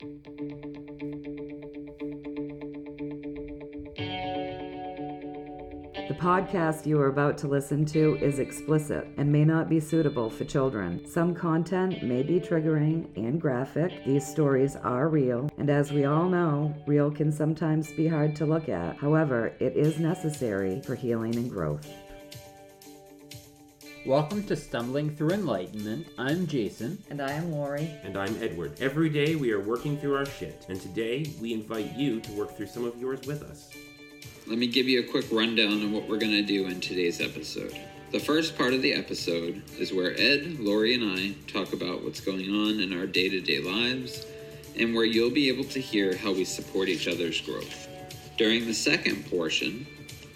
The podcast you are about to listen to is explicit and may not be suitable for children. Some content may be triggering and graphic. These stories are real, and as we all know, real can sometimes be hard to look at. However, it is necessary for healing and growth. Welcome to Stumbling Through Enlightenment. I'm Jason. And I am Lorri. And I'm Edward. Every day we are working through our shit, and today we invite you to work through some of yours with us. Let me give you a quick rundown of what we're going to do in today's episode. The first part of the episode is where Ed, Lorri, and I talk about what's going on in our day to day lives and where you'll be able to hear how we support each other's growth. During the second portion,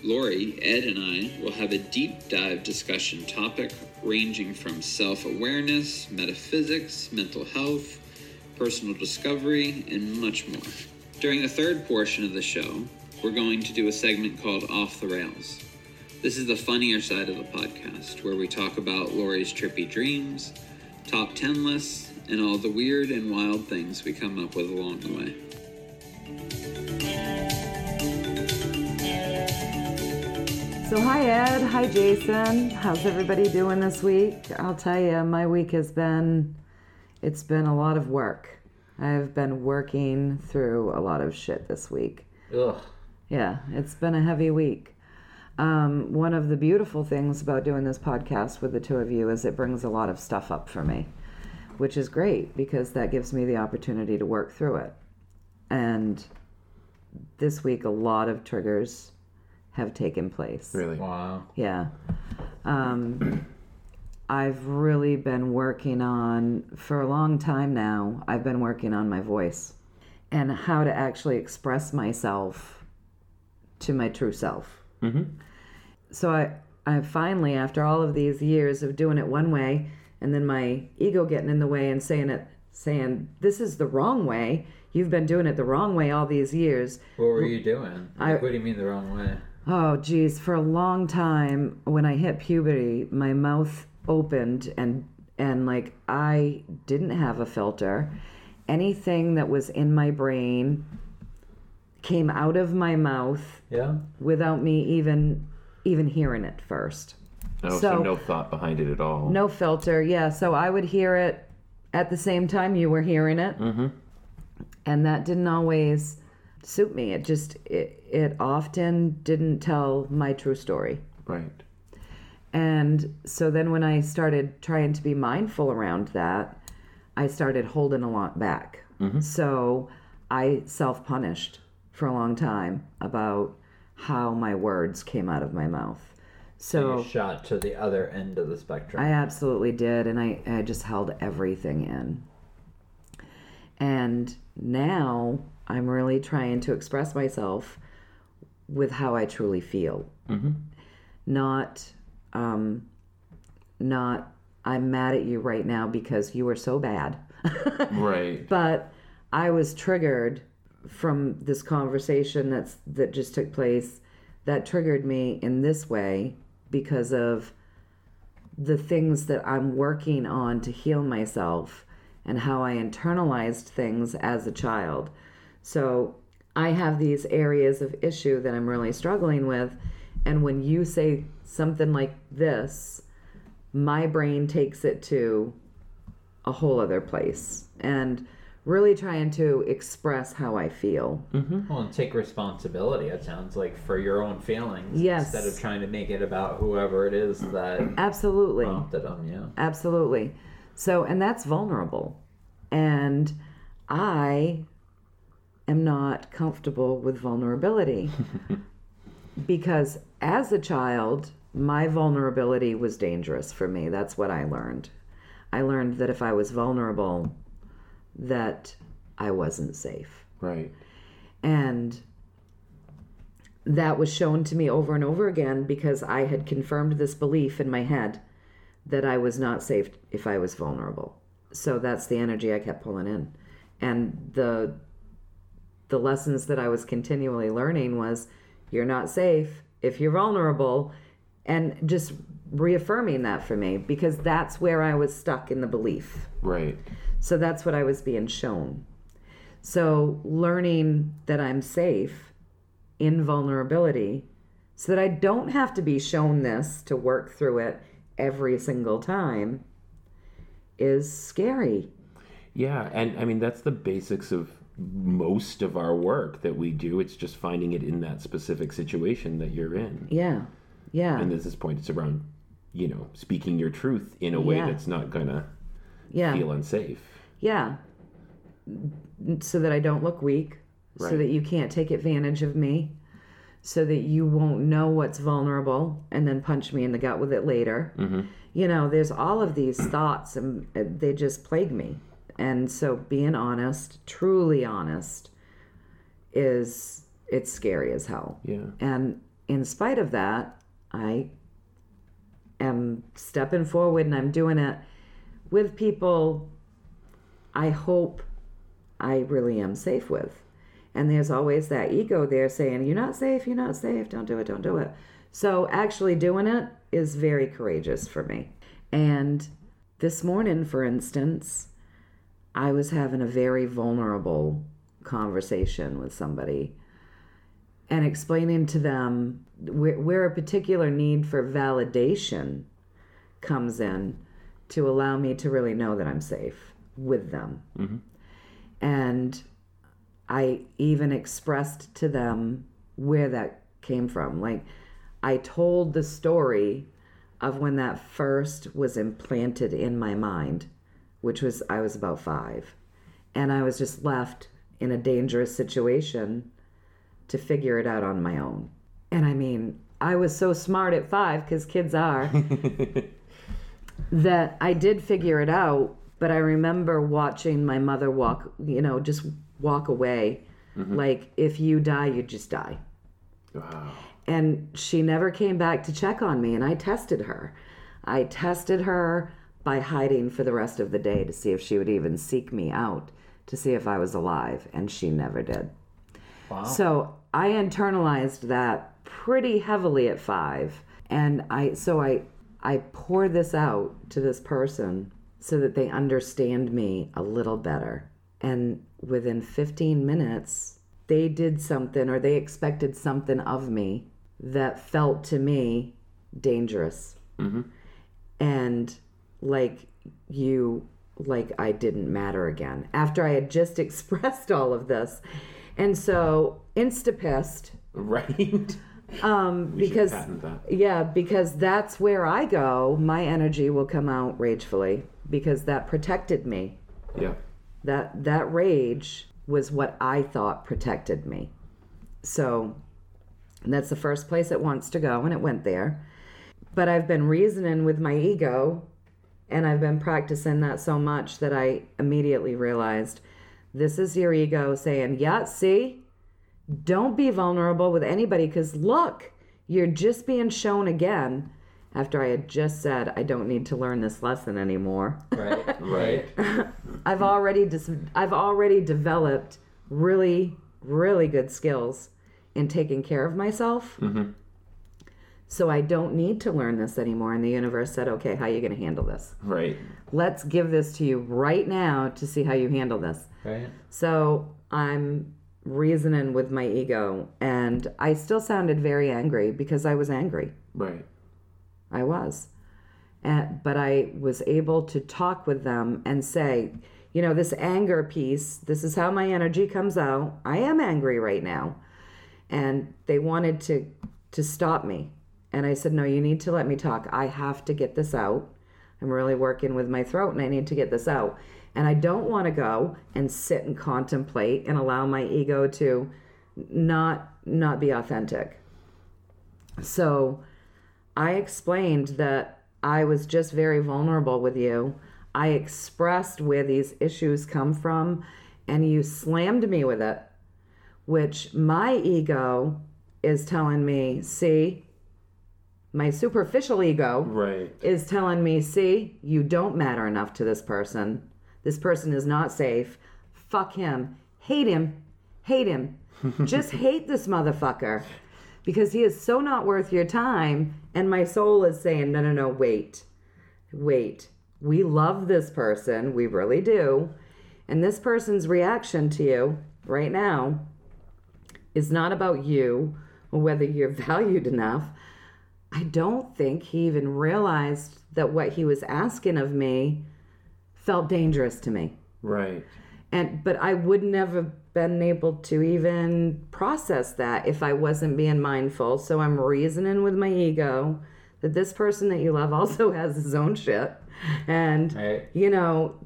Lorri, Ed, and I will have a deep dive discussion topic ranging from self awareness, metaphysics, mental health, personal discovery, and much more. During the third portion of the show, we're going to do a segment called Off the Rails. This is the funnier side of the podcast, where we talk about Lorri's trippy dreams, top 10 lists, and all the weird and wild things we come up with along the way. So, hi Ed, hi Jason. How's everybody doing this week? I'll tell you, my week has been it's been a lot of work. I've been working through a lot of shit this week. Ugh. Yeah, it's been a heavy week. Um, one of the beautiful things about doing this podcast with the two of you is it brings a lot of stuff up for me, which is great because that gives me the opportunity to work through it. And this week, a lot of triggers have taken place. Really? Wow. Yeah. Um, I've really been working on, for a long time now, I've been working on my voice and how to actually express myself to my true self. Mm-hmm. So I, I finally, after all of these years of doing it one way, and then my ego getting in the way and saying it, saying, this is the wrong way. You've been doing it the wrong way all these years. What were you doing? I- Like, what do you mean the wrong way? Oh, geez. For a long time, when I hit puberty, my mouth opened and and like I didn't have a filter. Anything that was in my brain came out of my mouth Yeah. without me even even hearing it first. Oh, so, So- no thought behind it at all. No filter. Yeah, so I would hear it at the same time you were hearing it. Mm-hmm. and that didn't always suit me. It just it, it often didn't tell my true story. Right. And so then when I started trying to be mindful around that, I started holding a lot back. Mm-hmm. So I self punished for a long time about how my words came out of my mouth. So you shot to the other end of the spectrum. I absolutely did, and I, I just held everything in. And now I'm really trying to express myself with how I truly feel. Mm-hmm. Not, um, not, I'm mad at you right now because you were so bad. Right. but I was triggered from this conversation that's that just took place that triggered me in this way because of the things that I'm working on to heal myself and how I internalized things as a child. So I have these areas of issue that I'm really struggling with and when you say something like this my brain takes it to a whole other place and really trying to express how I feel. Mm-hmm. well, and take responsibility. It sounds like for your own feelings, Yes. instead of trying to make it about whoever it is that Absolutely. prompted them. Yeah. Absolutely. So, and that's vulnerable. And I am not comfortable with vulnerability because as a child, my vulnerability was dangerous for me. That's what I learned. I learned that if I was vulnerable, that I wasn't safe. Right. And that was shown to me over and over again because I had confirmed this belief in my head that I was not safe if I was vulnerable. So that's the energy I kept pulling in. And the the lessons that I was continually learning was you're not safe if you're vulnerable and just reaffirming that for me because that's where I was stuck in the belief. Right. So that's what I was being shown. So, learning that I'm safe in vulnerability so that I don't have to be shown this to work through it every single time is scary. Yeah, and I mean that's the basics of most of our work that we do. It's just finding it in that specific situation that you're in. Yeah. Yeah. And at this point, it's around, you know, speaking your truth in a way Yeah. that's not gonna yeah. feel unsafe. Yeah. So that I don't look weak, so that you can't take advantage of me, so that you won't know what's vulnerable and then punch me in the gut with it later. You know, there's all of these thoughts and uh, they just plague me. And so being honest, truly honest, is it's scary as hell. Yeah. And in spite of that, I am stepping forward and I'm doing it with people I hope I really am safe with. And there's always that ego there saying, You're not safe, you're not safe, don't do it, don't do it. So actually doing it is very courageous for me. And this morning, for instance, I was having a very vulnerable conversation with somebody and explaining to them where, where a particular need for validation comes in to allow me to really know that I'm safe with them. Mm-hmm. And I even expressed to them where that came from. Like, I told the story of when that first was implanted in my mind, which was I was about five. And I was just left in a dangerous situation to figure it out on my own. And I mean, I was so smart at five, because kids are, that I did figure it out. But I remember watching my mother walk, you know, just walk away. Mm-hmm. Like, if you die, you just die. Wow. And she never came back to check on me, and I tested her. I tested her by hiding for the rest of the day to see if she would even seek me out to see if I was alive, and she never did. Wow. So I internalized that pretty heavily at five, and I so I I pour this out to this person so that they understand me a little better. And within 15 minutes, they did something or they expected something of me that felt to me dangerous. Mm-hmm. And like you, like I didn't matter again after I had just expressed all of this. And so, insta pissed Right. um, We because yeah, because that's where I go. My energy will come out ragefully because that protected me. Yeah. That that rage was what I thought protected me. So that's the first place it wants to go, and it went there. But I've been reasoning with my ego, and I've been practicing that so much that I immediately realized this is your ego saying, Yeah, see, don't be vulnerable with anybody because look, you're just being shown again after I had just said, I don't need to learn this lesson anymore. Right. Right. I've already dis- I've already developed really really good skills in taking care of myself. Mm-hmm. So I don't need to learn this anymore. And the universe said, "Okay, how are you going to handle this? Right. Let's give this to you right now to see how you handle this." Right. So I'm reasoning with my ego, and I still sounded very angry because I was angry. Right. I was. And, but I was able to talk with them and say, you know, this anger piece, this is how my energy comes out. I am angry right now. And they wanted to to stop me. And I said, "No, you need to let me talk. I have to get this out. I'm really working with my throat and I need to get this out. And I don't want to go and sit and contemplate and allow my ego to not not be authentic." So, I explained that I was just very vulnerable with you. I expressed where these issues come from, and you slammed me with it, which my ego is telling me, see, my superficial ego Right. is telling me, see, you don't matter enough to this person. This person is not safe. Fuck him. Hate him. Hate him. Just hate this motherfucker because he is so not worth your time. And my soul is saying, no, no, no, wait. Wait. We love this person. We really do. and this person's reaction to you right now is not about you or whether you're valued enough. I don't think he even realized that what he was asking of me felt dangerous to me. Right. And but I wouldn't have been able to even process that if I wasn't being mindful. So I'm reasoning with my ego that this person that you love also has his own shit. And Right. you know,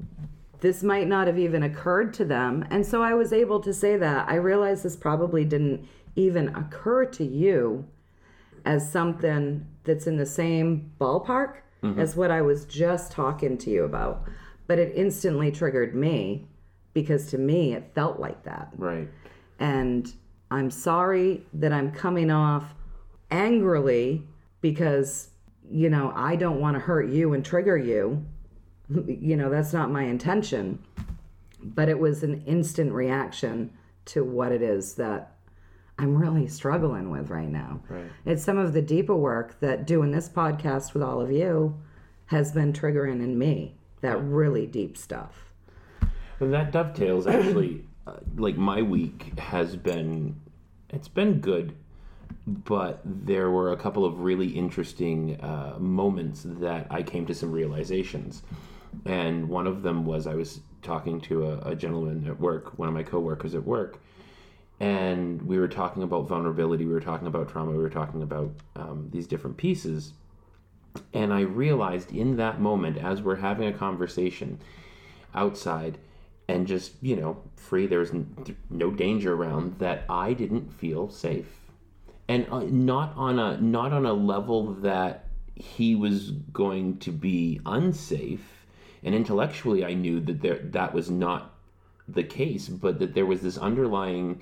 this might not have even occurred to them. And so I was able to say that. I realized this probably didn't even occur to you as something that's in the same ballpark mm-hmm. as what I was just talking to you about. But it instantly triggered me because to me it felt like that. Right. And I'm sorry that I'm coming off angrily because, you know, I don't want to hurt you and trigger you. You know, that's not my intention. But it was an instant reaction to what it is that I'm really struggling with right now. Right. It's some of the deeper work that doing this podcast with all of you has been triggering in me. That really deep stuff. And that dovetails actually, uh, like my week has been, it's been good, but there were a couple of really interesting uh, moments that I came to some realizations. And one of them was I was talking to a, a gentleman at work, one of my coworkers at work, and we were talking about vulnerability, we were talking about trauma, we were talking about um, these different pieces. And I realized in that moment, as we're having a conversation outside and just, you know, free, there's no danger around, that I didn't feel safe. And uh, not on a not on a level that he was going to be unsafe. And intellectually, I knew that there that was not the case, but that there was this underlying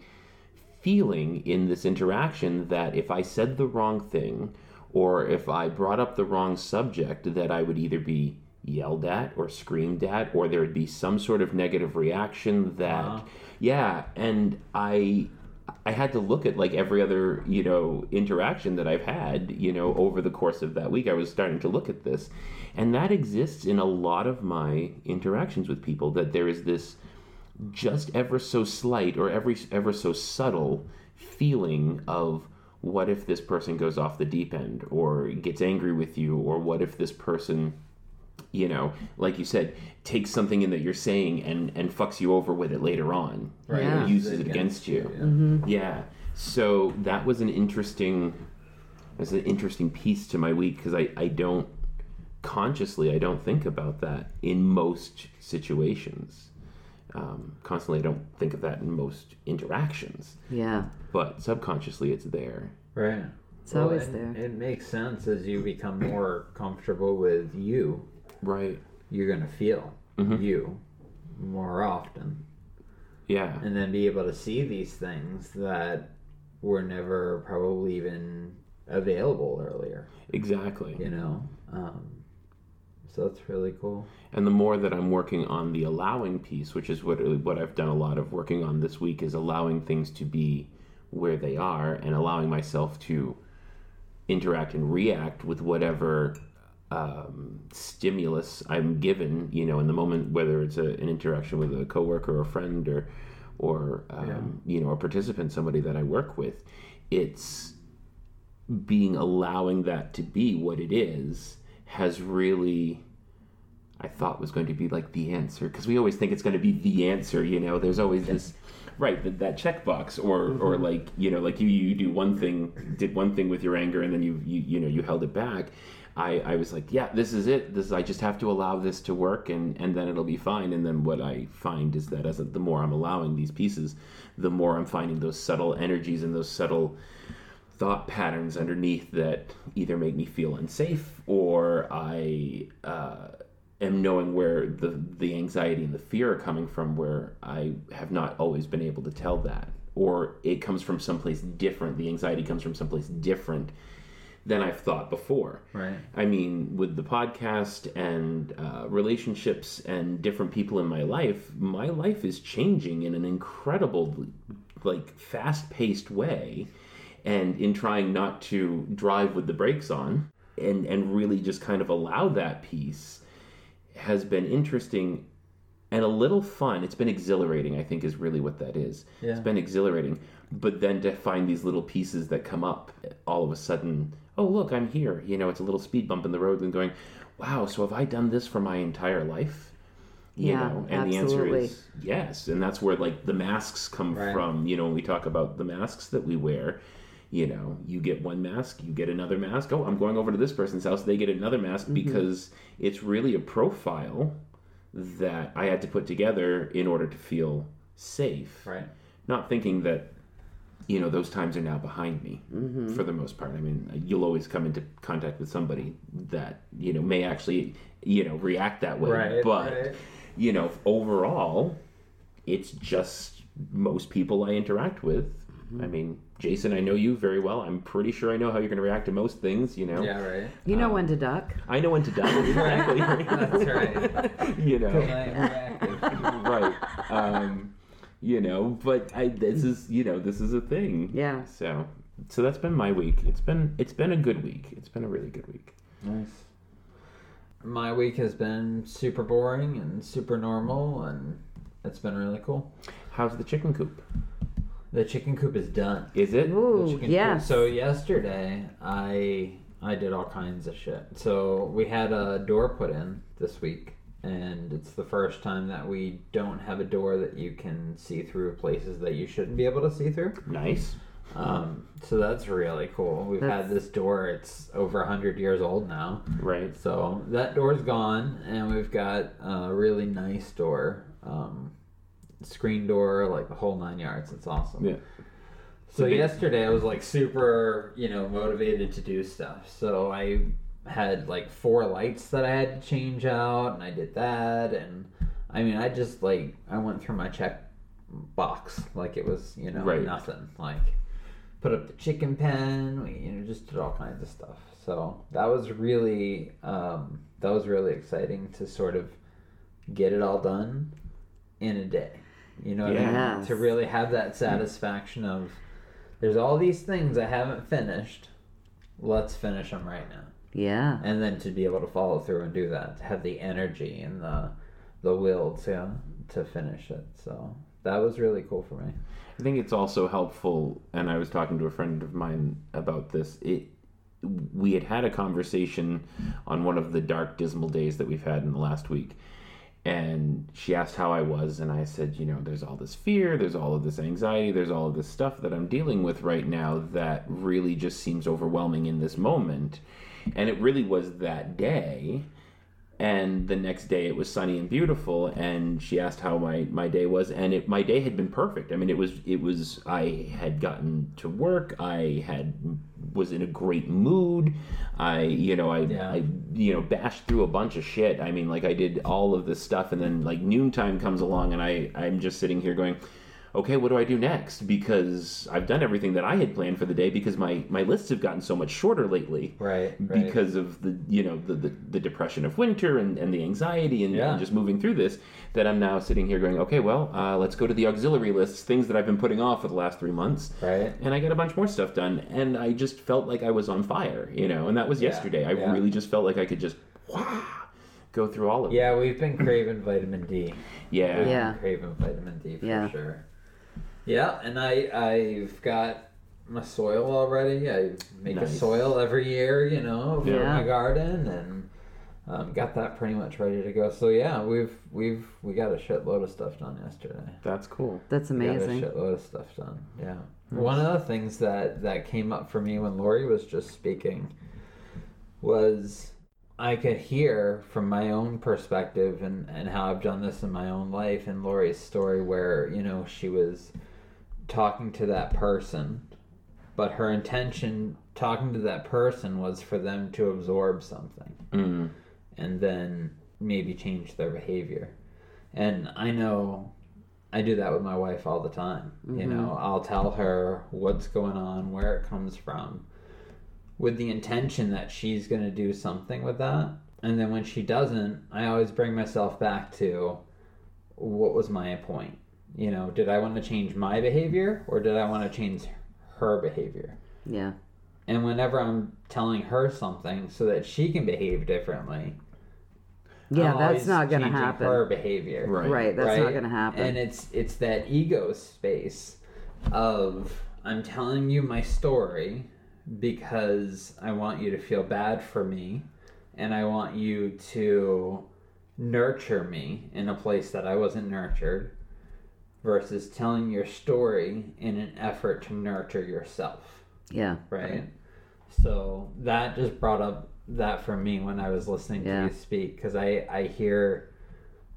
feeling in this interaction that if I said the wrong thing or if I brought up the wrong subject, that I would either be yelled at or screamed at or there would be some sort of negative reaction that Wow. yeah and i i had to look at like every other you know interaction that i've had you know over the course of that week i was starting to look at this and that exists in a lot of my interactions with people that there is this just ever so slight or every ever so subtle feeling of what if this person goes off the deep end or gets angry with you or what if this person you know like you said takes something in that you're saying and and fucks you over with it later on Right. Yeah. or uses it against you mm-hmm. yeah so that was an interesting was an interesting piece to my week because I, I don't consciously I don't think about that in most situations. Um, constantly I don't think of that in most interactions, Yeah. but subconsciously it's there. Right. It's always it, there. It makes sense as you become more comfortable with you. Right. You're gonna feel Mhm. you more often, Yeah. and then be able to see these things that were never probably even available earlier. Exactly. You know. Um, so that's really cool. And the more that I'm working on the allowing piece, which is what what I've done a lot of working on this week, is allowing things to be where they are and allowing myself to interact and react with whatever um, stimulus I'm given. You know, in the moment, whether it's a, an interaction with a coworker or a friend or or um, you know a participant, somebody that I work with, it's being allowing that to be what it is has really I thought was going to be like the answer because we always think it's going to be the answer. You know, there's always this right that, that checkbox or or like you know like you you do one thing did one thing with your anger and then you you you know you held it back. I, I was like, yeah, this is it. This I just have to allow this to work, and, and then it'll be fine. And then what I find is that as the more I'm allowing these pieces, the more I'm finding those subtle energies and those subtle thought patterns underneath that either make me feel unsafe or I uh, am knowing where the the anxiety and the fear are coming from, where I have not always been able to tell that, or it comes from someplace different. The anxiety comes from someplace different than I've thought before. Right. I mean, with the podcast and uh, relationships and different people in my life, my life is changing in an incredible, like, fast paced way. And in trying not to drive with the brakes on and, and really just kind of allow that piece has been interesting and a little fun. It's been exhilarating, I think, is really what that is. Yeah. It's been exhilarating. But then to find these little pieces that come up all of a sudden, oh, look, I'm here. You know, it's a little speed bump in the road and going, wow, so have I done this for my entire life? You Yeah, know, and the answer absolutely. is yes. And that's where like the masks come Right. from. You know, when we talk about the masks that we wear, you know, you get one mask, you get another mask. Oh, I'm going over to this person's house. They get another mask Mm-hmm. because it's really a profile that I had to put together in order to feel safe. Right. Not thinking that, you know, those times are now behind me Mm-hmm. for the most part. I mean, you'll always come into contact with somebody that, you know, may actually, you know, react that way. Right. but, right. you know, overall, it's just most people I interact with. Mm-hmm. I mean, Jason, I know you very well. I'm pretty sure I know how you're going to react to most things, you know. Yeah. Right. You know when to duck. I know when to duck, exactly. That's right. you know. Right. Um, you know, but I this is you know this is a thing. Yeah. So so that's been my week. It's been it's been a good week. It's been a really good week. Nice. My week has been super boring and super normal, and it's been really cool. How's the chicken coop? The chicken coop is done. Is it? Ooh, chicken yes. coop. So yesterday, I I did all kinds of shit. So we had a door put in this week, and it's the first time that we don't have a door that you can see through places that you shouldn't be able to see through. Nice. Um, so that's really cool. We've That's- had this door; it's over hundred years old now. Right. So that door's gone, and we've got a really nice door, um, screen door, like the whole nine yards. It's awesome. Yeah. So yesterday I was like super, you know, motivated to do stuff. So I had like four lights that I had to change out, and I did that. And I mean, I just like I went through my check box like it was, you know, Right. nothing. Like put up the chicken pen, we you know just did all kinds of stuff. So that was really um, that was really exciting to sort of get it all done in a day. You know what I mean? To really have that hmm. satisfaction of there's all these things I haven't finished. Let's finish them right now. Yeah. And then to be able to follow through and do that, to have the energy and the the will to to finish it. So that was really cool for me. I think it's also helpful, and I was talking to a friend of mine about this. It we had had a conversation on one of the dark, dismal days that we've had in the last week, and she asked how I was, and I said, you know, there's all this fear, there's all of this anxiety, there's all of this stuff that I'm dealing with right now that really just seems overwhelming in this moment, and it really was that day and the next day it was sunny and beautiful and she asked how my, my day was and it, my day had been perfect i mean it was it was i had gotten to work i had was in a great mood i you know i, Yeah. I you know bashed through a bunch of shit i mean like i did all of this stuff and then like noontime comes along and i i'm just sitting here going okay, what do I do next? Because I've done everything that I had planned for the day because my, my lists have gotten so much shorter lately Right. right. because of the you know the, the, the depression of winter and, and the anxiety and, Yeah. and just moving through this that i'm now sitting here going okay well uh, let's go to the auxiliary lists things that i've been putting off for the last three months right. and i got a bunch more stuff done and i just felt like i was on fire you know and that was Yeah, yesterday i yeah. really just felt like i could just wah, go through all of it Yeah, we've been craving vitamin D. yeah Yeah. craving vitamin D for Yeah. sure. Yeah, and I I've got my soil already. I make a soil every year, you know, for Yeah. my garden, and um, got that pretty much ready to go. So yeah, we've we've we got a shitload of stuff done yesterday. that's cool That's amazing. Got a shitload of stuff done. Yeah. One of the things that that came up for me when Lorri was just speaking was I could hear from my own perspective and and how I've done this in my own life and Lorri's story where you know she was talking to that person, but her intention talking to that person was for them to absorb something mm. and then maybe change their behavior. And I know I do that with my wife all the time. You know, I'll tell her what's going on, where it comes from, with the intention that she's going to do something with that. And then when she doesn't, I always bring myself back to what was my point? You know, did I want to change my behavior or did I want to change her behavior? Yeah. And whenever I'm telling her something so that she can behave differently, Yeah, I'm that's not gonna happen. Her behavior, Right. Right, that's not gonna happen. And it's it's that ego space of I'm telling you my story because I want you to feel bad for me and I want you to nurture me in a place that I wasn't nurtured versus telling your story in an effort to nurture yourself yeah. right? So that just brought up that for me when I was listening to you speak because I I hear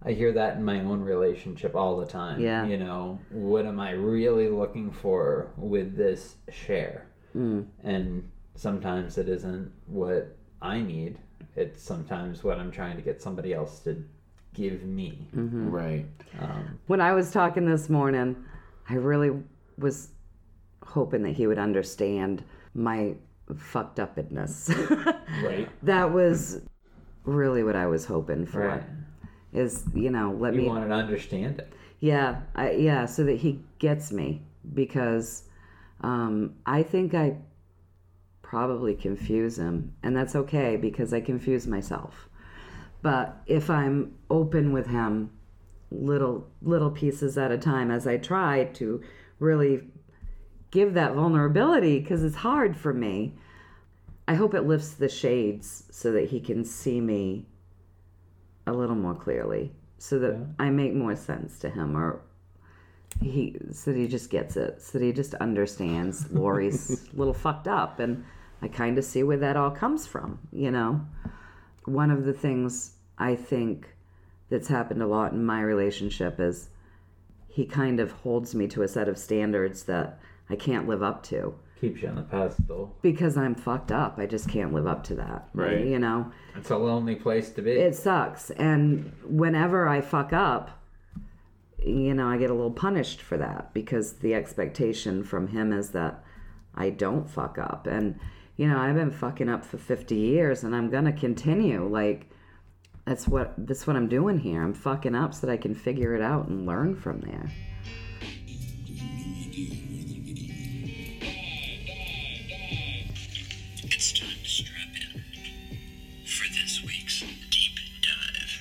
I hear that in my own relationship all the time. Yeah. You know, what am I really looking for with this share? Mm. And sometimes it isn't what I need. It's sometimes what I'm trying to get somebody else to give me. Mm-hmm. Right. Um, When I was talking this morning, I really was hoping that he would understand my fucked upness. Right. that was really what I was hoping for. right. Is you know let You me want to understand it. yeah I, yeah so that he gets me because um, I think I probably confuse him and that's okay because I confuse myself. But if I'm open with him little little pieces at a time as I try to really give that vulnerability because it's hard for me. I hope it lifts the shades so that he can see me a little more clearly so that I make more sense to him or he so that he just gets it so that he just understands Lorri's a little fucked up and I kind of see where that all comes from you know one of the things I think that's happened a lot in my relationship is he kind of holds me to a set of standards that I can't live up to Keeps you on the pedestal. because I'm fucked up. I just can't live up to that. Right. You know, It's a lonely place to be. it sucks. And whenever I fuck up, you know, I get a little punished for that because the expectation from him is that I don't fuck up. And, you know, I've been fucking up for 50 years and I'm going to continue. Like, that's what that's what I'm doing here. I'm fucking up so that I can figure it out and learn from there. It's time to strap in for this week's deep dive.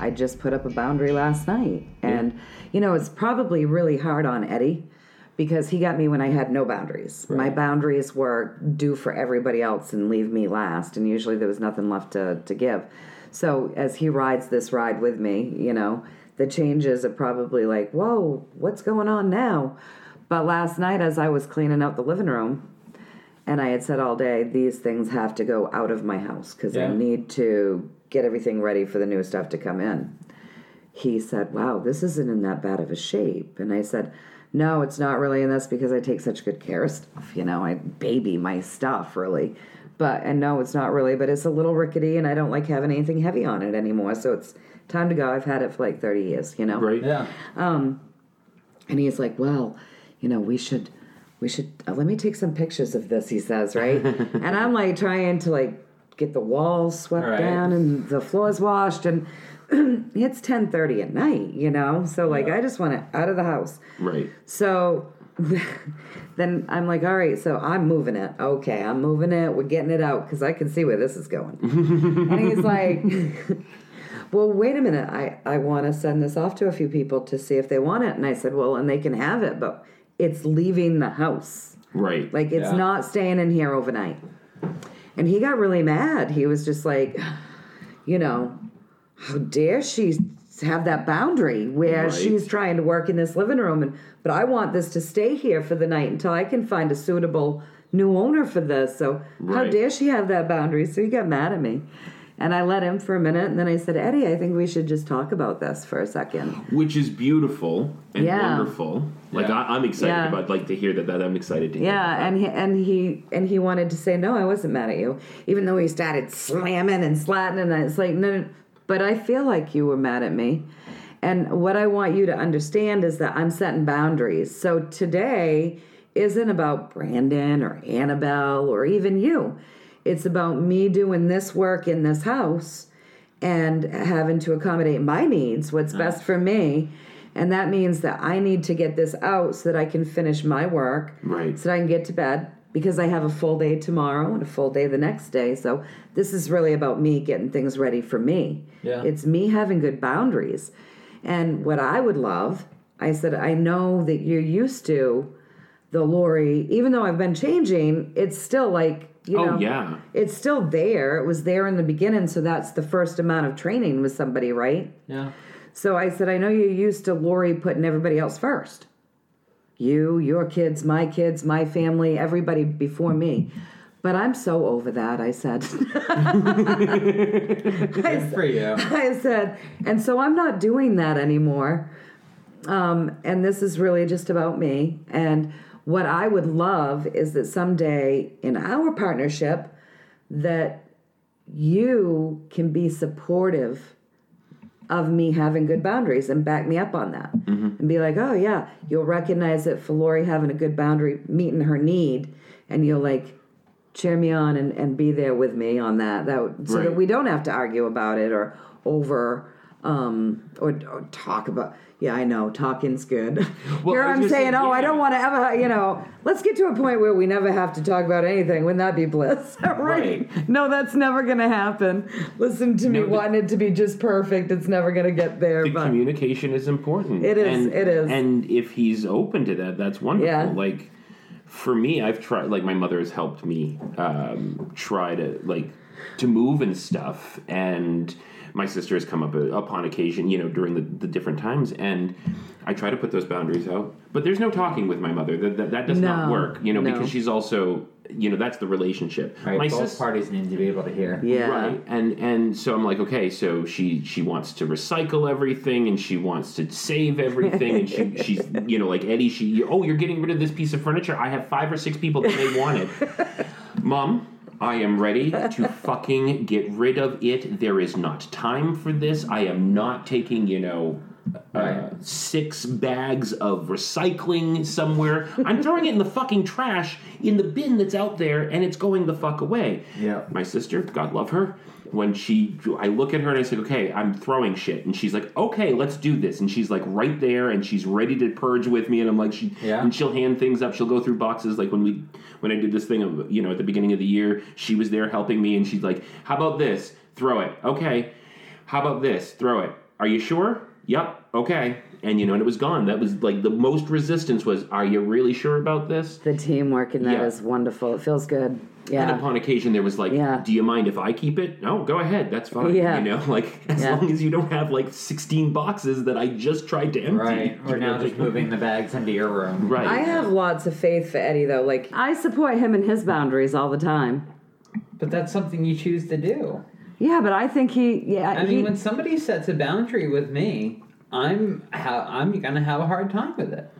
I just put up a boundary last night. And, you know, it's probably really hard on Eddie because he got me when I had no boundaries. My boundaries were do for everybody else and leave me last. And usually there was nothing left to, to give. So as he rides this ride with me, you know, the changes are probably like, whoa, what's going on now? But last night, as I was cleaning out the living room, and I had said all day, these things have to go out of my house because I need to get everything ready for the new stuff to come in. He said, Wow, this isn't in that bad of a shape. And I said, No, it's not really in this because I take such good care of stuff. You know, I baby my stuff really. But, and no, it's not really, but it's a little rickety and I don't like having anything heavy on it anymore. So it's time to go. I've had it for like 30 years, you know? Right. yeah. And he's like, "Well, you know, we should, we should. Uh, let me take some pictures of this." He says, right? and I'm like trying to like get the walls swept Right. down and the floors washed, and it's 10:30 at night, you know. So like, I just want it out of the house. Right. So then I'm like, all right, so I'm moving it. Okay, I'm moving it. We're getting it out because I can see where this is going. and he's like, well, wait a minute. I, I want to send this off to a few people to see if they want it. And I said, well, and they can have it, but it's leaving the house. Right. Like, it's Yeah. not staying in here overnight. And he got really mad. He was just like, you know, how dare she have that boundary where Right. she's trying to work in this living room and but I want this to stay here for the night until I can find a suitable new owner for this. So how dare she have that boundary? So he got mad at me. And I let him for a minute and then I said, Eddie, I think we should just talk about this for a second. Which is beautiful and Yeah. wonderful. Like Yeah. I, I'm excited Yeah. about like to hear that. That I'm excited to hear. Yeah, that. and he and he and he wanted to say no, I wasn't mad at you, even though he started slamming and slatting, and I was like, no, no, but I feel like you were mad at me, and what I want you to understand is that I'm setting boundaries. So today isn't about Brandon or Annabelle or even you. It's about me doing this work in this house and having to accommodate my needs, what's best for me. And that means that I need to get this out so that I can finish my work, Right. so that I can get to bed because I have a full day tomorrow and a full day the next day. So this is really about me getting things ready for me. Yeah. It's me having good boundaries. And what I would love, I said, I know that you're used to the Lorri, even though I've been changing, it's still like, you Oh, know, yeah. it's still there. It was there in the beginning. So that's the first amount of training with somebody, right? Yeah. So I said, I know you're used to Lorri putting everybody else first. You, your kids, my kids, my family, everybody before me. But I'm so over that, I said. Good for you. I said, and so I'm not doing that anymore. Um, and this is really just about me. And what I would love is that someday in our partnership, that you can be supportive of me having good boundaries and back me up on that and be like, oh yeah, you'll recognize that for Lorri having a good boundary, meeting her need, and you'll like cheer me on and, and be there with me on that. That would- so that we don't have to argue about it or over um or, or talk about yeah i know talking's good Well, here i'm saying say, oh i don't want to ever you know let's get to a point where we never have to talk about anything wouldn't that be bliss right, Right. no that's never gonna happen listen to me No, wanting it to be just perfect it's never gonna get there the but communication is important. It is, And, it is. And if he's open to that, that's wonderful. Yeah. Like for me, I've tried. Like my mother has helped me um, try to like to move and stuff, and my sister has come up uh, upon occasion, you know, during the, the different times, and I try to put those boundaries out. But there's no talking with my mother. That that, that does not work, you know, no. because she's also, you know, that's the relationship. Right. My Both sis- parties need to be able to hear. yeah Right. And and so I'm like, okay, so she she wants to recycle everything and she wants to save everything and she she's you know like Eddie she oh you're getting rid of this piece of furniture I have five or six people that may want it, mom. I am ready to fucking get rid of it. There is not time for this. I am not taking, you know, uh, six bags of recycling somewhere. I'm throwing it in the fucking trash in the bin that's out there and it's going the fuck away. Yeah. My sister, God love her, when she, I look at her and I say, okay, I'm throwing shit. And she's like, okay, let's do this. And she's like right there and she's ready to purge with me. And I'm like, she, Yeah. and she'll hand things up. She'll go through boxes. Like when we, when I did this thing, you know, at the beginning of the year, she was there helping me and she's like, how about this? Throw it. Okay. How about this? Throw it. Are you sure? Yep. Okay. And you know, and it was gone. That was like the most resistance was, are you really sure about this? the teamwork in that is Yeah. wonderful it feels good Yeah. And upon occasion, there was like, Yeah. "Do you mind if I keep it?" No, go ahead. That's fine. Yeah. You know, like as Yeah. long as you don't have like sixteen boxes that I just tried to empty. Right. We're now just moving the bags into your room. Right. I have lots of faith for Eddie though. Like I support him and his boundaries all the time. But that's something you choose to do. Yeah, but I think he yeah I he, mean, when somebody sets a boundary with me, I'm ha- I'm gonna have a hard time with it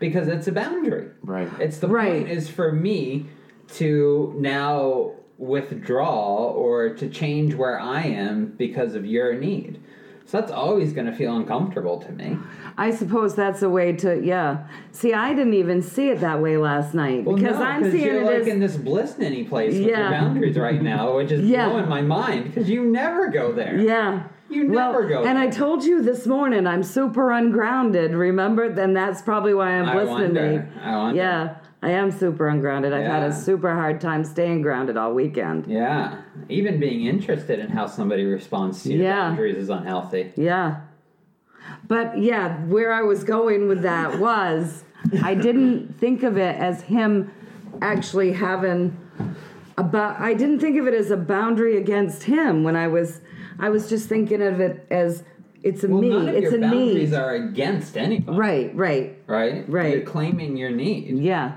because it's a boundary. Right. It's the Right. point is for me to now withdraw or to change where I am because of your need. So that's always going to feel uncomfortable to me. I suppose that's a way to yeah. See, I didn't even see it that way last night Well, because no, I'm seeing you're it like as in this bliss any place with Yeah. your boundaries right now, which is Yeah. blowing my mind because you never go there. yeah. You well, never go and I told you this morning I'm super ungrounded. Remember? Then that's probably why I'm I listening to me. I wonder. Yeah, I am super ungrounded. I've had a super hard time staying grounded all weekend. Yeah, even being interested in how somebody responds to your Yeah. boundaries is unhealthy. Yeah. But yeah, where I was going with that was I didn't think of it as him actually having about I didn't think of it as a boundary against him when I was I was just thinking of it as it's a Well, me, none of it's your a boundaries need. are against anybody, Right, right. right? Right. You're claiming your need, Yeah.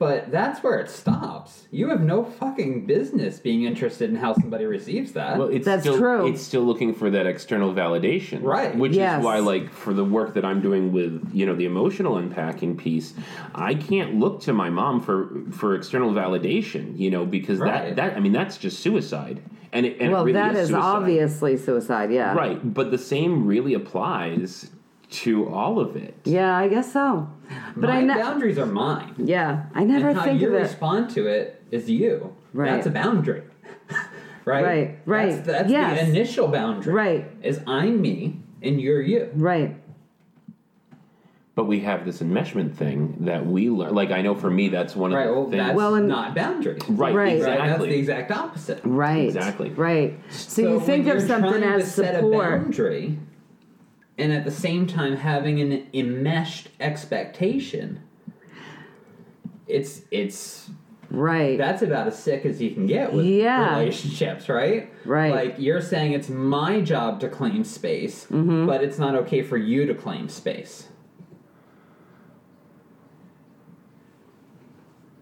but that's where it stops. You have no fucking business being interested in how somebody receives that. Well, it's That's still, true. It's still looking for that external validation, Right. Which Yes. is why, like, for the work that I'm doing with you know the emotional unpacking piece, I can't look to my mom for for external validation, you know, because Right. that that I mean that's just suicide, and it, and well, really that is suicide. obviously suicide, yeah. right. But the same really applies to all of it. Yeah, I guess so. But my I ne- boundaries are mine. yeah, I never and how think you of it. respond to it is you. Right. That's a boundary. right? Right, right. That's, that's Yes. the initial boundary. Right. Is I'm me and you're you. Right. But we have this enmeshment thing that we learn. Like I know for me, that's one of Right. the Well, things. that's Well, and- not boundaries. right, Right. Right. That's the exact opposite. Right. Exactly. Right. So, you when think of you're something trying as to set a support. boundary, and at the same time having an enmeshed expectation. It's it's Right. that's about as sick as you can get with Yeah. relationships, right? Right. Like you're saying it's my job to claim space, Mm-hmm. but it's not okay for you to claim space.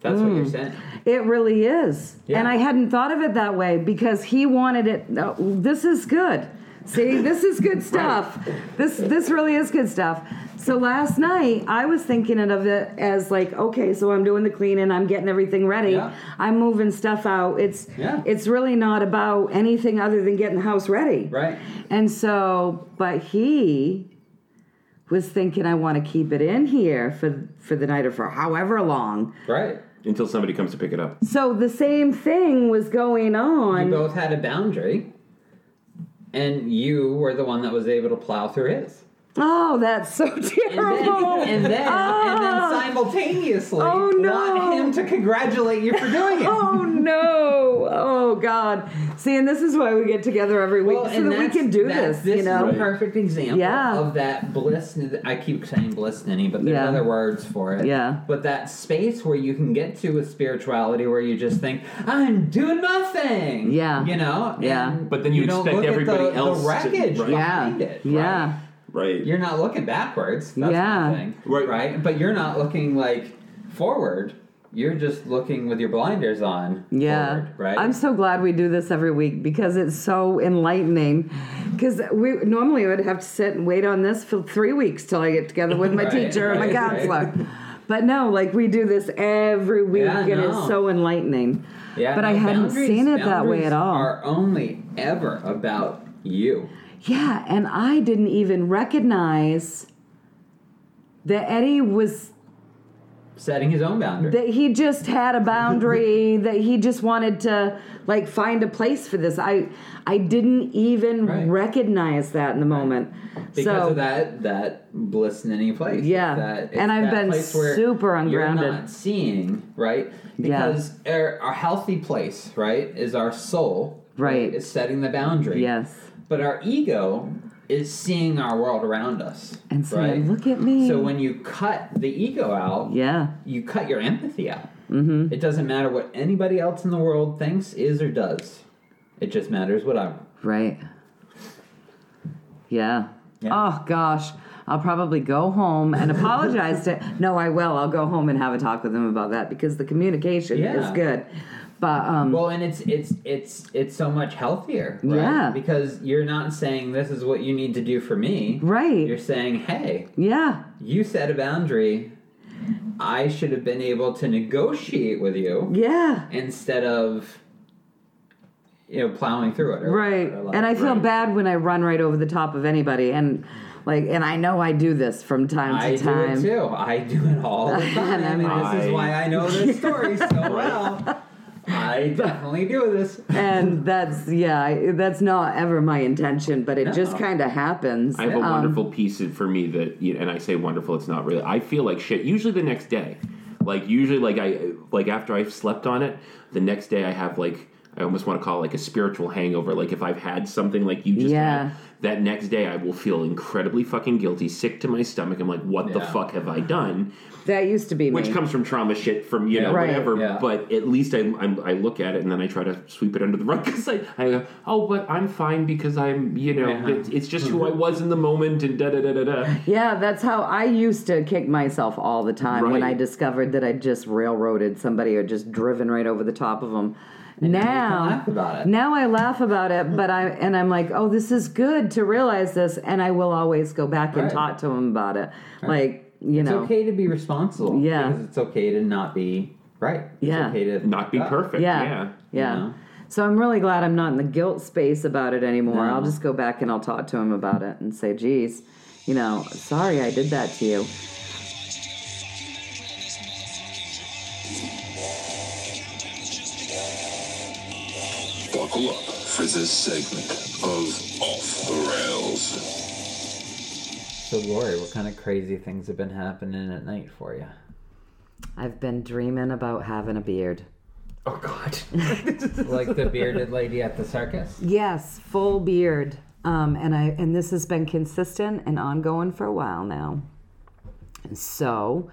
That's what Mm. you're saying. It really is. Yeah. And I hadn't thought of it that way because he wanted it. No, this is good. See, this is good stuff. This this really is good stuff. So last night I was thinking of it as like, okay, so I'm doing the cleaning, I'm getting everything ready, Yeah. I'm moving stuff out. It's Yeah. it's really not about anything other than getting the house ready. Right. And so, but he was thinking, I want to keep it in here for for the night or for however long. Right. Until somebody comes to pick it up. So the same thing was going You on. both had a boundary, and you were the one that was able to plow through his. Oh, that's so And terrible. then, and then, and Ah. then simultaneously Oh, no. want him to congratulate you for doing it. Oh no! Oh God! See, and this is why we get together every week Well, so that we can do this. This you know? is a perfect example Yeah. of that bliss. I keep saying bliss, Ninny, but there's Yeah. other words for it. Yeah. But that space where you can get to with spirituality, where you just think, "I'm doing my thing." Yeah. You know. Yeah. And But then you don't expect look at everybody the, else to- the wreckage right. yeah. behind it. Yeah. Right? Right. You're not looking backwards. That's Yeah. thing. Right. Right. But you're not looking like forward. You're just looking with your blinders on. Yeah. Forward, right. I'm so glad we do this every week because it's so enlightening. Because we normally would have to sit and wait on this for three weeks till I get together with my Right, teacher and my counselor. right. But no, like we do this every week Yeah, and no. it's so enlightening. Yeah, but I hadn't seen it that way at all. Are only ever about you. Yeah, and I didn't even recognize that Eddie was Setting his own boundary. that he just had a boundary that he just wanted to like find a place for this. I I didn't even Right. recognize that in the moment. because so of that that bliss in any place. Yeah. That, And I've been super ungrounded. You're not seeing right Yeah. because our, our healthy place right is our soul. Right. Is setting the boundary. yes. But our ego is seeing our world around us. And saying, right? "Look at me." So when you cut the ego out, Yeah. you cut your empathy out. Mm-hmm. It doesn't matter what anybody else in the world thinks, is, or does. It just matters what I'm. Right. Yeah. Yeah. Oh gosh. I'll probably go home and apologize to No, I will. I'll go home and have a talk with him about that because the communication is Yeah. good. But um Well, and it's it's it's it's so much healthier, right? Yeah. Because you're not saying this is what you need to do for me. right. You're saying, hey, yeah. you set a boundary. I should have been able to negotiate with you Yeah. instead of you know plowing through it. Right. like- And I feel right. bad when I run right over the top of anybody and like and I know I do this from time I to do time. it too. I do it all the time, I'm and, like- this is why I know this story so well. I definitely do this. and that's yeah, I- that's not ever my intention, but it just kind of happens. I have a Um, wonderful piece for me that, you and I say wonderful. It's not really. I feel like shit. Usually the next day, like usually like I like after I've slept on it, the next day I have like I almost want to call it like a spiritual hangover. Like if I've had something like you just Yeah. had, that next day I will feel incredibly fucking guilty, sick to my stomach. I'm like, what the fuck have I done? That used to be me. Which comes from trauma shit from you Yeah. know Right. whatever. Yeah. But at least I, I'm, I look at it and then I try to sweep it under the rug because I, I go, oh, but I'm fine because I'm you know Yeah. it's, it's just who I was in the moment and da da da da da. Yeah, that's how I used to kick myself all the time when Right. I discovered that I just railroaded somebody or just driven right over the top of them. now now, laugh about it. now I laugh about it, but I and I'm like, oh, this is good to realize this, and I will always go back and Right. talk to him about it. Like you It's know, okay to be responsible. Yeah. Because it's okay to not be right. It's Yeah. okay to Not be up. perfect. yeah, yeah. yeah. You know? So I'm really glad I'm not in the guilt space about it anymore. No. I'll just go back and I'll talk to him about it and say, geez, you know, sorry I did that to you. Buckle up for this segment of Off the Rails. So, Lorri, what kind of crazy things have been happening at night for you? I've been dreaming about having a beard. Oh God. Like the bearded lady at the circus? Yes, full beard. Um, and I and this has been consistent and ongoing for a while now. And so,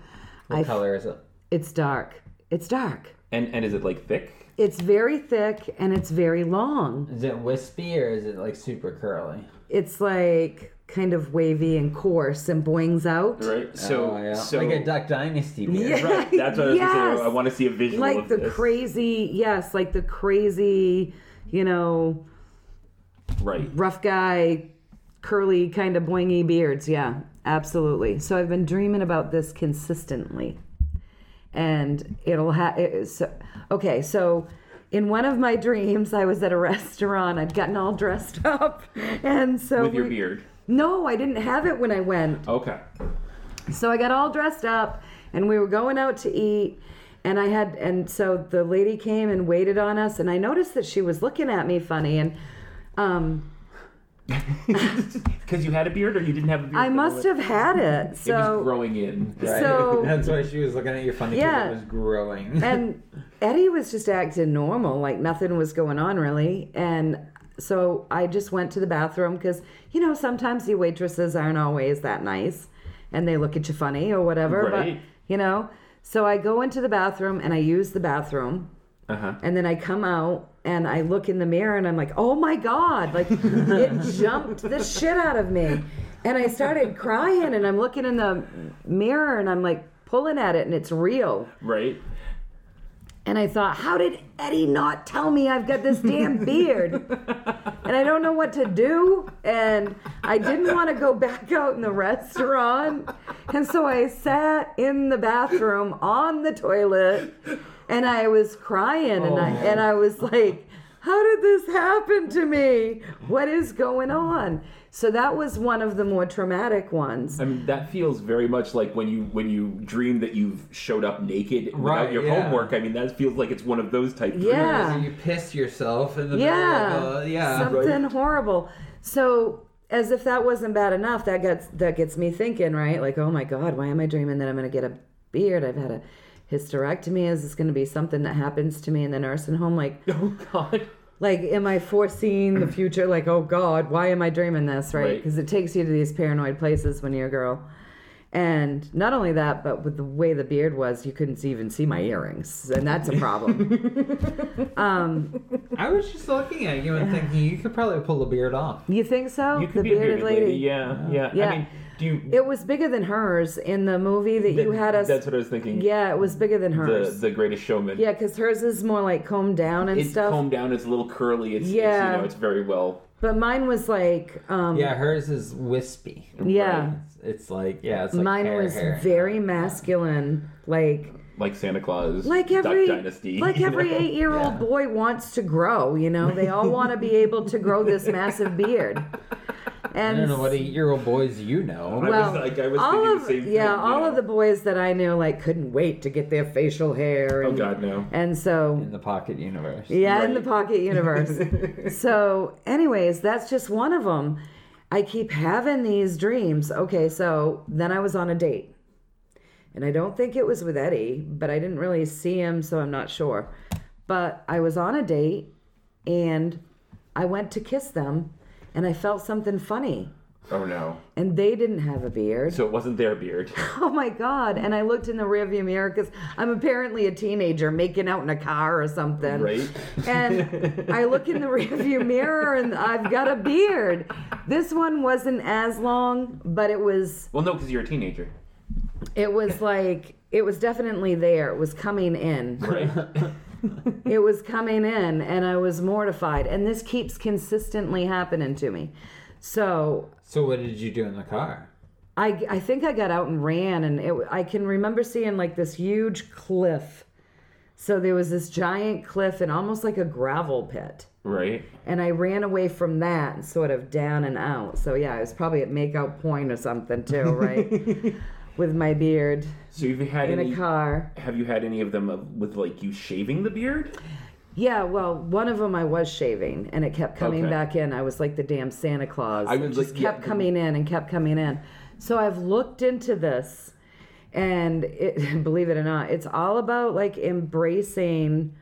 What I color is it? it's dark. It's dark. and and is it like thick? It's very thick and it's very long. Is it wispy or is it like super curly? It's like kind of wavy and coarse and boings out. Right. So oh, yeah. so like a Duck Dynasty beard. Yeah. right. That's what I was Yes. gonna say. I want to see a visual Like of the this. crazy, yes, like the crazy, you know, Right. rough guy, curly kind of boingy beards. Yeah, absolutely. So I've been dreaming about this consistently, and it'll have. So, okay, so in one of my dreams, I was at a restaurant. I'd gotten all dressed up, and so With your we- beard. No, I didn't have it when I went. Okay. So I got all dressed up and we were going out to eat and I had and so the lady came and waited on us and I noticed that she was looking at me funny and um Because you had a beard, or you didn't have a beard. I must moment? have had it. So It was growing in. Right. So- That's why she was looking at you funny because Yeah. it was growing. and Eddie was just acting normal, like nothing was going on really. And so I just went to the bathroom because, you know, sometimes the waitresses aren't always that nice and they look at you funny or whatever. Right. But, you know, so I go into the bathroom and I use the bathroom. Uh huh. And then I come out and I look in the mirror and I'm like, oh my God, like it jumped the shit out of me. And I started crying and I'm looking in the mirror and I'm like pulling at it and it's real. Right. And I thought, how did Eddie not tell me I've got this damn beard? and I don't know what to do. And I didn't want to go back out in the restaurant. And so I sat in the bathroom on the toilet and I was crying and I oh. and I was like, how did this happen to me? What is going on? So that was one of the more traumatic ones. I mean, that feels very much like when you when you dream that you've showed up naked without Right, your yeah. homework. I mean, that feels like it's one of those type. dreams. Yeah. you piss yourself in the yeah, middle of a, yeah. something horrible. So as if that wasn't bad enough, that gets that gets me thinking, right? Like, oh my god, why am I dreaming that I'm going to get a beard? I've had a hysterectomy. Is this going to be something that happens to me in the nursing home? Like, Oh God. Like, am I foreseeing the future? Like, oh god, why am I dreaming this? Right? Right. Because it takes you to these paranoid places when you're a girl. And not only that, but with the way the beard was, you couldn't even see my earrings, and that's a problem. um, I was just looking at you and thinking you could probably pull a beard off. you think so? You could be a bearded lady. Yeah, yeah. Yeah. I mean, do you? It was bigger than hers in the movie that you had us. That's what I was thinking. yeah, it was bigger than hers. the Greatest Showman. yeah, because hers is more like combed down and It's stuff. combed down. It's a little curly. It's, Yeah. It's, you know, it's very well. But mine was like, um, Yeah, hers is wispy. yeah, It's, it's like yeah, it's like mine hair, was hair. very masculine, like Like Santa Claus. like every Duck Dynasty. like every know? eight year old Yeah. boy wants to grow. You know, they all want to be able to grow this massive beard. I don't know what eight-year-old boys you know. I was well, like- I was all thinking of the same thing, yeah, you all know. of the boys that I knew like couldn't wait to get their facial hair. Oh And, God, no. And so in the pocket universe. Yeah, in the pocket universe. so, anyways, that's just one of them. I keep having these dreams. Okay, so then I was on a date. And I don't think it was with Eddie, but I didn't really see him, so I'm not sure. But I was on a date and I went to kiss them and I felt something funny. Oh no. And they didn't have a beard. So it wasn't their beard. Oh my God. And I looked in the rearview mirror because I'm apparently a teenager making out in a car or something. Right. And I look in the rearview mirror and I've got a beard. This one wasn't as long, but it was Well, no, because you're a teenager. it was like it was definitely there. It was coming in. Right. It was coming in and I was mortified. And this keeps consistently happening to me. So So what did you do in the car? I, I think I got out and ran, and it, I can remember seeing like this huge cliff. So there was this giant cliff and almost like a gravel pit. right. And I ran away from that and sort of down and out. So yeah, I was probably at makeout point or something too, right? With my beard So you've had in any? a car. Have you had any of them with like you shaving the beard? Yeah, well, one of them I was shaving, and it kept coming Okay. back in. I was like the damn Santa Claus. I it was just like- kept the- coming in and kept coming in. So I've looked into this, and it, believe it or not, it's all about like embracing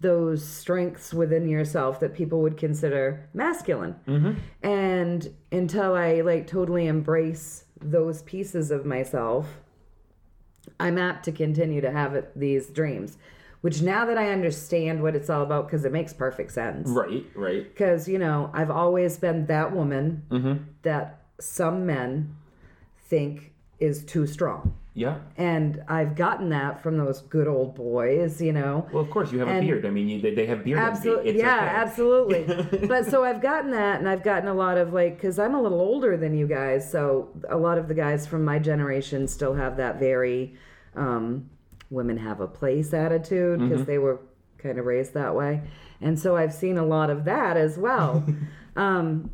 those strengths within yourself that people would consider masculine. Mm-hmm. And until I like totally embrace those pieces of myself, I'm apt to continue to have it, these dreams. Which now that I understand what it's all about, because it makes perfect sense Right, right. because you know I've always been that woman mm-hmm. that some men think is too strong, Yeah. and I've gotten that from those good old boys, you know. Well, of course, you have a beard. I mean, you, they, they have beard. Absolutely, yeah, okay. absolutely. but so I've gotten that, and I've gotten a lot of like, because I'm a little older than you guys, so a lot of the guys from my generation still have that very um, women have a place attitude because Mm-hmm. they were kind of raised that way, and so I've seen a lot of that as well. um,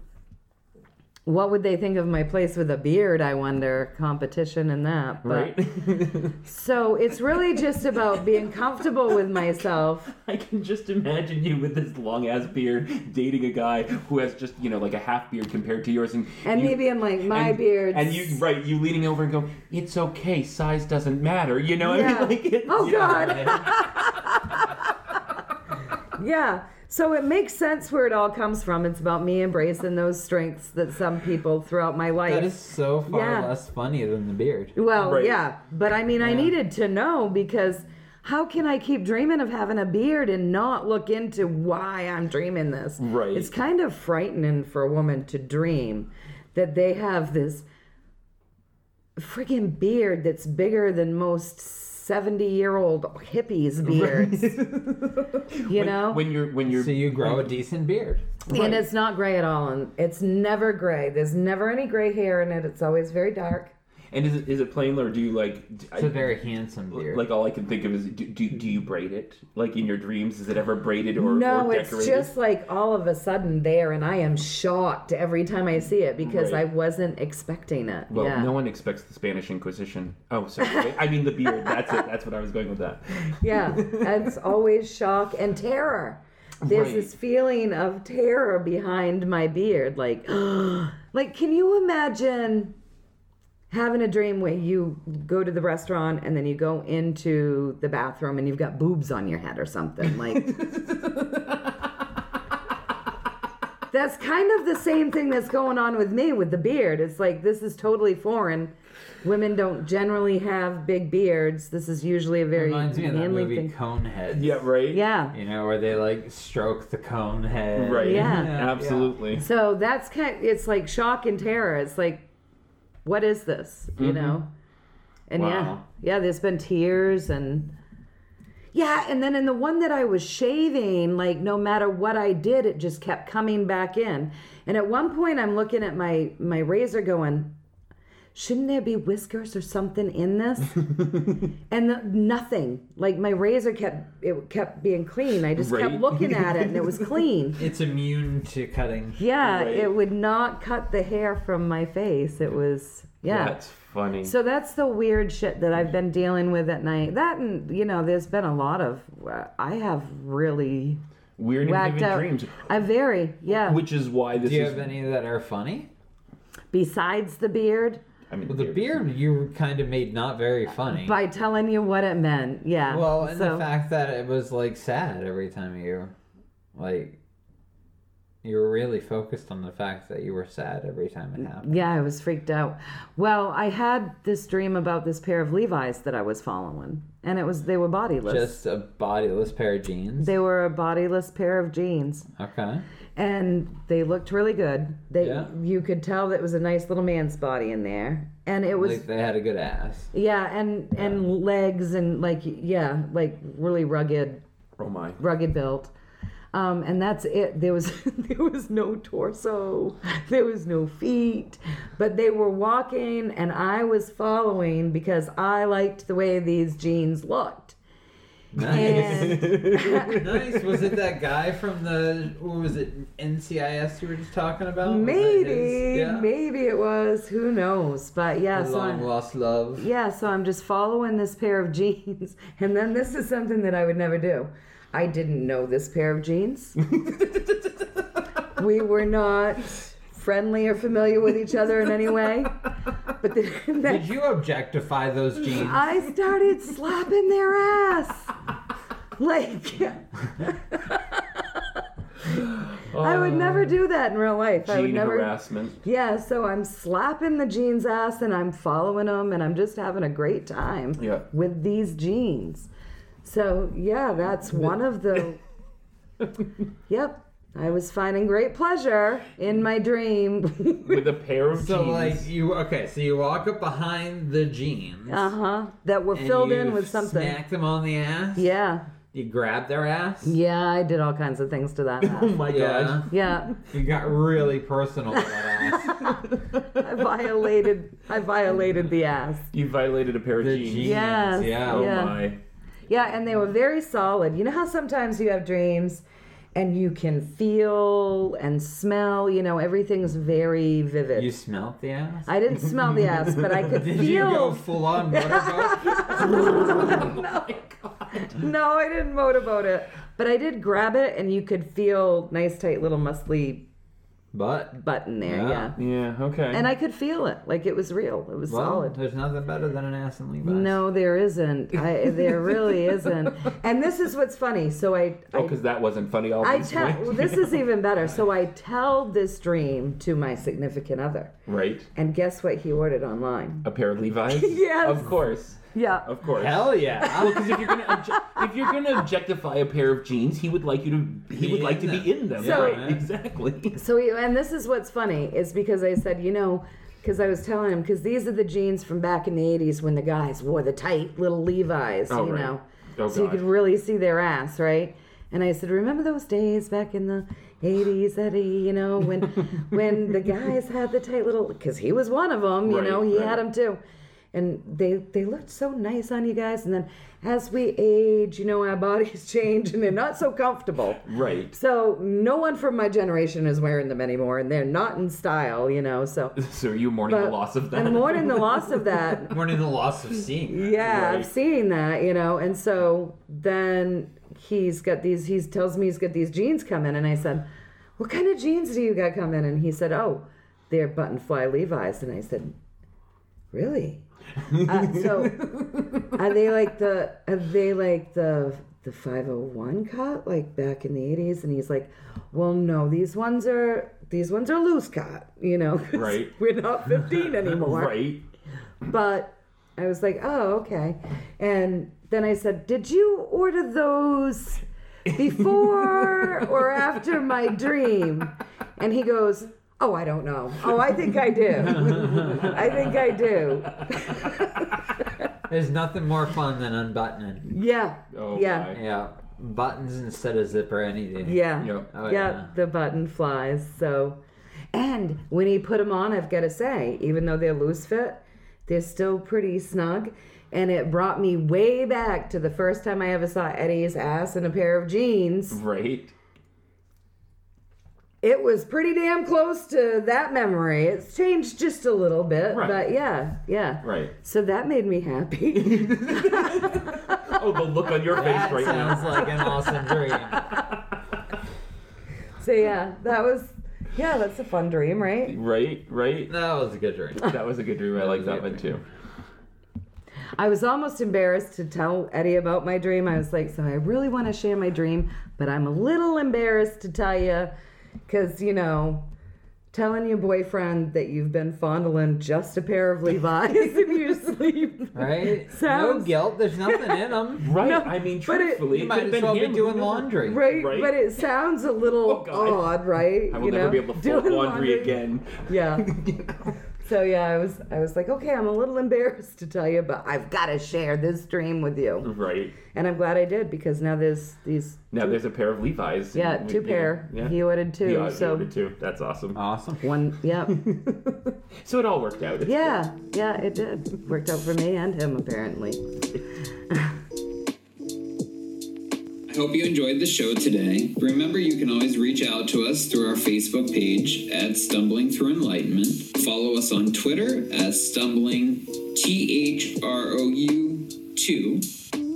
what would they think of my place with a beard? I wonder. Competition and that, but Right? so it's really just about being comfortable with myself. I can just imagine you with this long ass beard dating a guy who has just, you know, like a half beard compared to yours. And, And you, me being like, my and, beard's And you, right, you leaning over and go, it's okay, size doesn't matter. You know Yeah. I mean? Like, Oh. God. Yeah. So it makes sense where it all comes from. It's about me embracing those strengths that some people throughout my life. That is so far Yeah. less funny than the beard. well, Right. yeah. But I mean, I needed to know because how can I keep dreaming of having a beard and not look into why I'm dreaming this? Right. It's kind of frightening for a woman to dream that they have this freaking beard that's bigger than most 70 year old hippies' beards. you when, know? when you're when you're So you grow a decent beard. And it's not gray at all. And it's never gray. There's never any gray hair in it. It's always very dark. And is it, is it plain or do you like d- It's a very handsome beard. like all I can think of is do, do, do you braid it like in your dreams is it ever braided or no, or it's decorated just like all of a sudden there, and I am shocked every time I see it because Right. I wasn't expecting it. well yeah. no one expects the Spanish Inquisition oh sorry I mean the beard that's it that's what I was going with that yeah, it's always shock and terror. There's Right. this feeling of terror behind my beard, like, like, can you imagine having a dream where you go to the restaurant and then you go into the bathroom and you've got boobs on your head or something, like. That's kind of the same thing that's going on with me with the beard. It's like this is totally foreign. Women don't generally have big beards. This is usually a very Reminds me of that manly movie thing. Coneheads. yeah right Yeah. You know, where they like stroke the cone head. right Yeah. absolutely So that's kind. it's like shock and terror. It's like, what is this? You mm-hmm. know? And yeah, yeah. There's been tears and yeah, and then in the one that I was shaving, like no matter what I did, it just kept coming back in. And at one point, I'm looking at my my razor, going, shouldn't there be whiskers or something in this? and the, nothing. Like my razor kept it kept being clean. I just Right. kept looking at it, and it was clean. It's immune to cutting. Yeah, Right. it would not cut the hair from my face. It was yeah. that's funny So that's the weird shit that I've been dealing with at night. That and you know, there's been a lot of. uh, I have really weird and whacked out. dreams I very yeah. which is why this Do you is have any that are funny? Besides the beard, I mean Well, the beard you kind of made not very funny. by telling you what it meant, yeah. well, and so, the fact that it was like sad every time you, like, you were really focused on the fact that you were sad every time it happened. Yeah, I was freaked out. Well, I had this dream about this pair of Levi's that I was following, and it was they were bodiless. Just a bodiless pair of jeans. They were a bodiless pair of jeans. okay. And they looked really good. They Yeah. you could tell that was a nice little man's body in there, and it was Like they had a good ass. yeah, and and legs and like yeah, like really rugged, oh my rugged built. Um, and that's it. There was there was no torso, there was no feet, but they were walking, and I was following because I liked the way these jeans looked. Nice. Nice. Was it that guy from the what was it NCIS you were just talking about? Maybe, his- yeah? maybe it was. Who knows? But yeah, so long I- lost love. Yeah, so I'm just following this pair of jeans. And then this is something that I would never do. I didn't know this pair of jeans. we were not friendly or familiar with each other in any way. But then, Did you objectify those jeans? I started slapping their ass. Like, I would never do that in real life. I would Gene never. harassment. Yeah, so I'm slapping the jeans ass and I'm following them and I'm just having a great time Yeah. with these jeans. So, yeah, that's one of the. yep, I was finding great pleasure in my dream. With a pair of So jeans. like you okay, so you walk up behind the jeans. uh huh. That were filled in with something. Smack them on the ass. Yeah. You grab their ass. Yeah, I did all kinds of things to that oh my Yeah. god. Yeah, You got really personal with that ass. I violated. I violated the ass. You violated a pair of The jeans. jeans. Yes, Yeah. Oh yeah. my. Yeah, and they were very solid. You know how sometimes you have dreams and you can feel and smell, you know, everything's very vivid. You smelt the ass? I didn't smell the ass, but I could Did you go feel. full on motorboat? no, I didn't motorboat it. But I did grab it and you could feel nice, tight little muscly but button there, Yeah. yeah. Yeah, okay. And I could feel it. Like it was real. It was well, solid. there's nothing better than an ass in Levi's. No, there isn't. I, there really isn't. And this is what's funny. So I, oh, because that wasn't funny all I these tell well, this is even better. So I tell this dream to my significant other, right. and guess what he ordered online? A pair of Levi's. Yes. Of course. Yeah, Of course. Hell yeah. Well, because if you're gonna obje- if you're gonna objectify a pair of jeans, he would like you to he Be would like to in be in them. So- right. Exactly. So he, and this is what's funny is because I said, you know, because I was telling him because these are the jeans from back in the '80s when the guys wore the tight little Levi's, Oh, you right. know, Oh, so you God. could really see their ass, right? And I said, remember those days back in the '80s, Eddie? You know, when when the guys had the tight little because he was one of them. You Right, know, he right. had them too. And they they looked so nice on you guys, and then as we age, you know, our bodies change, and they're not so comfortable. Right. So no one from my generation is wearing them anymore, and they're not in style, you know. So So are you mourning the loss of that? I'm mourning the loss of that. Mourning the loss of seeing. Yeah, Right. I've seen that, you know. And so then he's got these. He tells me he's got these jeans coming, and I said, "What kind of jeans do you got coming?" And he said, "Oh, they're button fly Levi's." And I said, "Really?" uh, so are they like the are they like the the 501 cut like back in the 80s and he's like well no these ones are these ones are loose cut you know Right. we're not 15 anymore right. but I was like, oh, okay. And then I said, did you order those before or after my dream? And he goes, oh, I don't know. Oh, I think I do. I think I do. There's nothing more fun than unbuttoning. Yeah. Oh yeah. my. Yeah. Buttons instead of zipper any day. Yeah. Yep. Oh, yeah. yeah. The button flies. So, and when he put them on, I've got to say, even though they're loose fit, they're still pretty snug. And it brought me way back to the first time I ever saw Eddie's ass in a pair of jeans. Right. It was pretty damn close to that memory. It's changed just a little bit, Right. but yeah, yeah. Right. So that made me happy. Oh, the look on your face That right sounds now. like an awesome dream. so yeah, that was yeah, that's a fun dream, right? Right. Right. That was a good dream. That was a good dream. I like that one too. I was almost embarrassed to tell Eddie about my dream. I was like, so I really want to share my dream, but I'm a little embarrassed to tell you because, you know, telling your boyfriend that you've been fondling just a pair of Levi's in your sleep. Right? No guilt. There's nothing in them. Right. No, I mean, but it- truthfully, You might as well be doing laundry. Right, Right. but it sounds a little Oh, odd, right? I will you never know? be able to fold Doing laundry again. Yeah. so yeah, I was I was like, okay, I'm a little embarrassed to tell you, but I've got to share this dream with you, Right. and I'm glad I did because now there's these Now there's a pair of Levi's. yeah two we- pair. Yeah. He ordered two, He ordered- he ordered two. That's awesome. Awesome. one yeah So it all worked out. It's yeah yeah it did worked out for me and him apparently. I hope you enjoyed the show today. Remember, you can always reach out to us through our Facebook page at Stumbling Through Enlightenment. Follow us on Twitter at Stumbling T H R O U 2.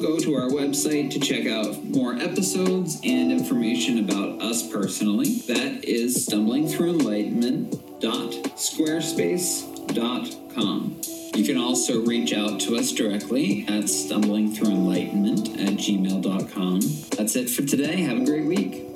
Go to our website to check out more episodes and information about us personally. That is Stumbling Through Enlightenment www.squarespace.com. You can also reach out to us directly at stumblingthroughenlightenment at gmail.com. That's it for today. Have a great week.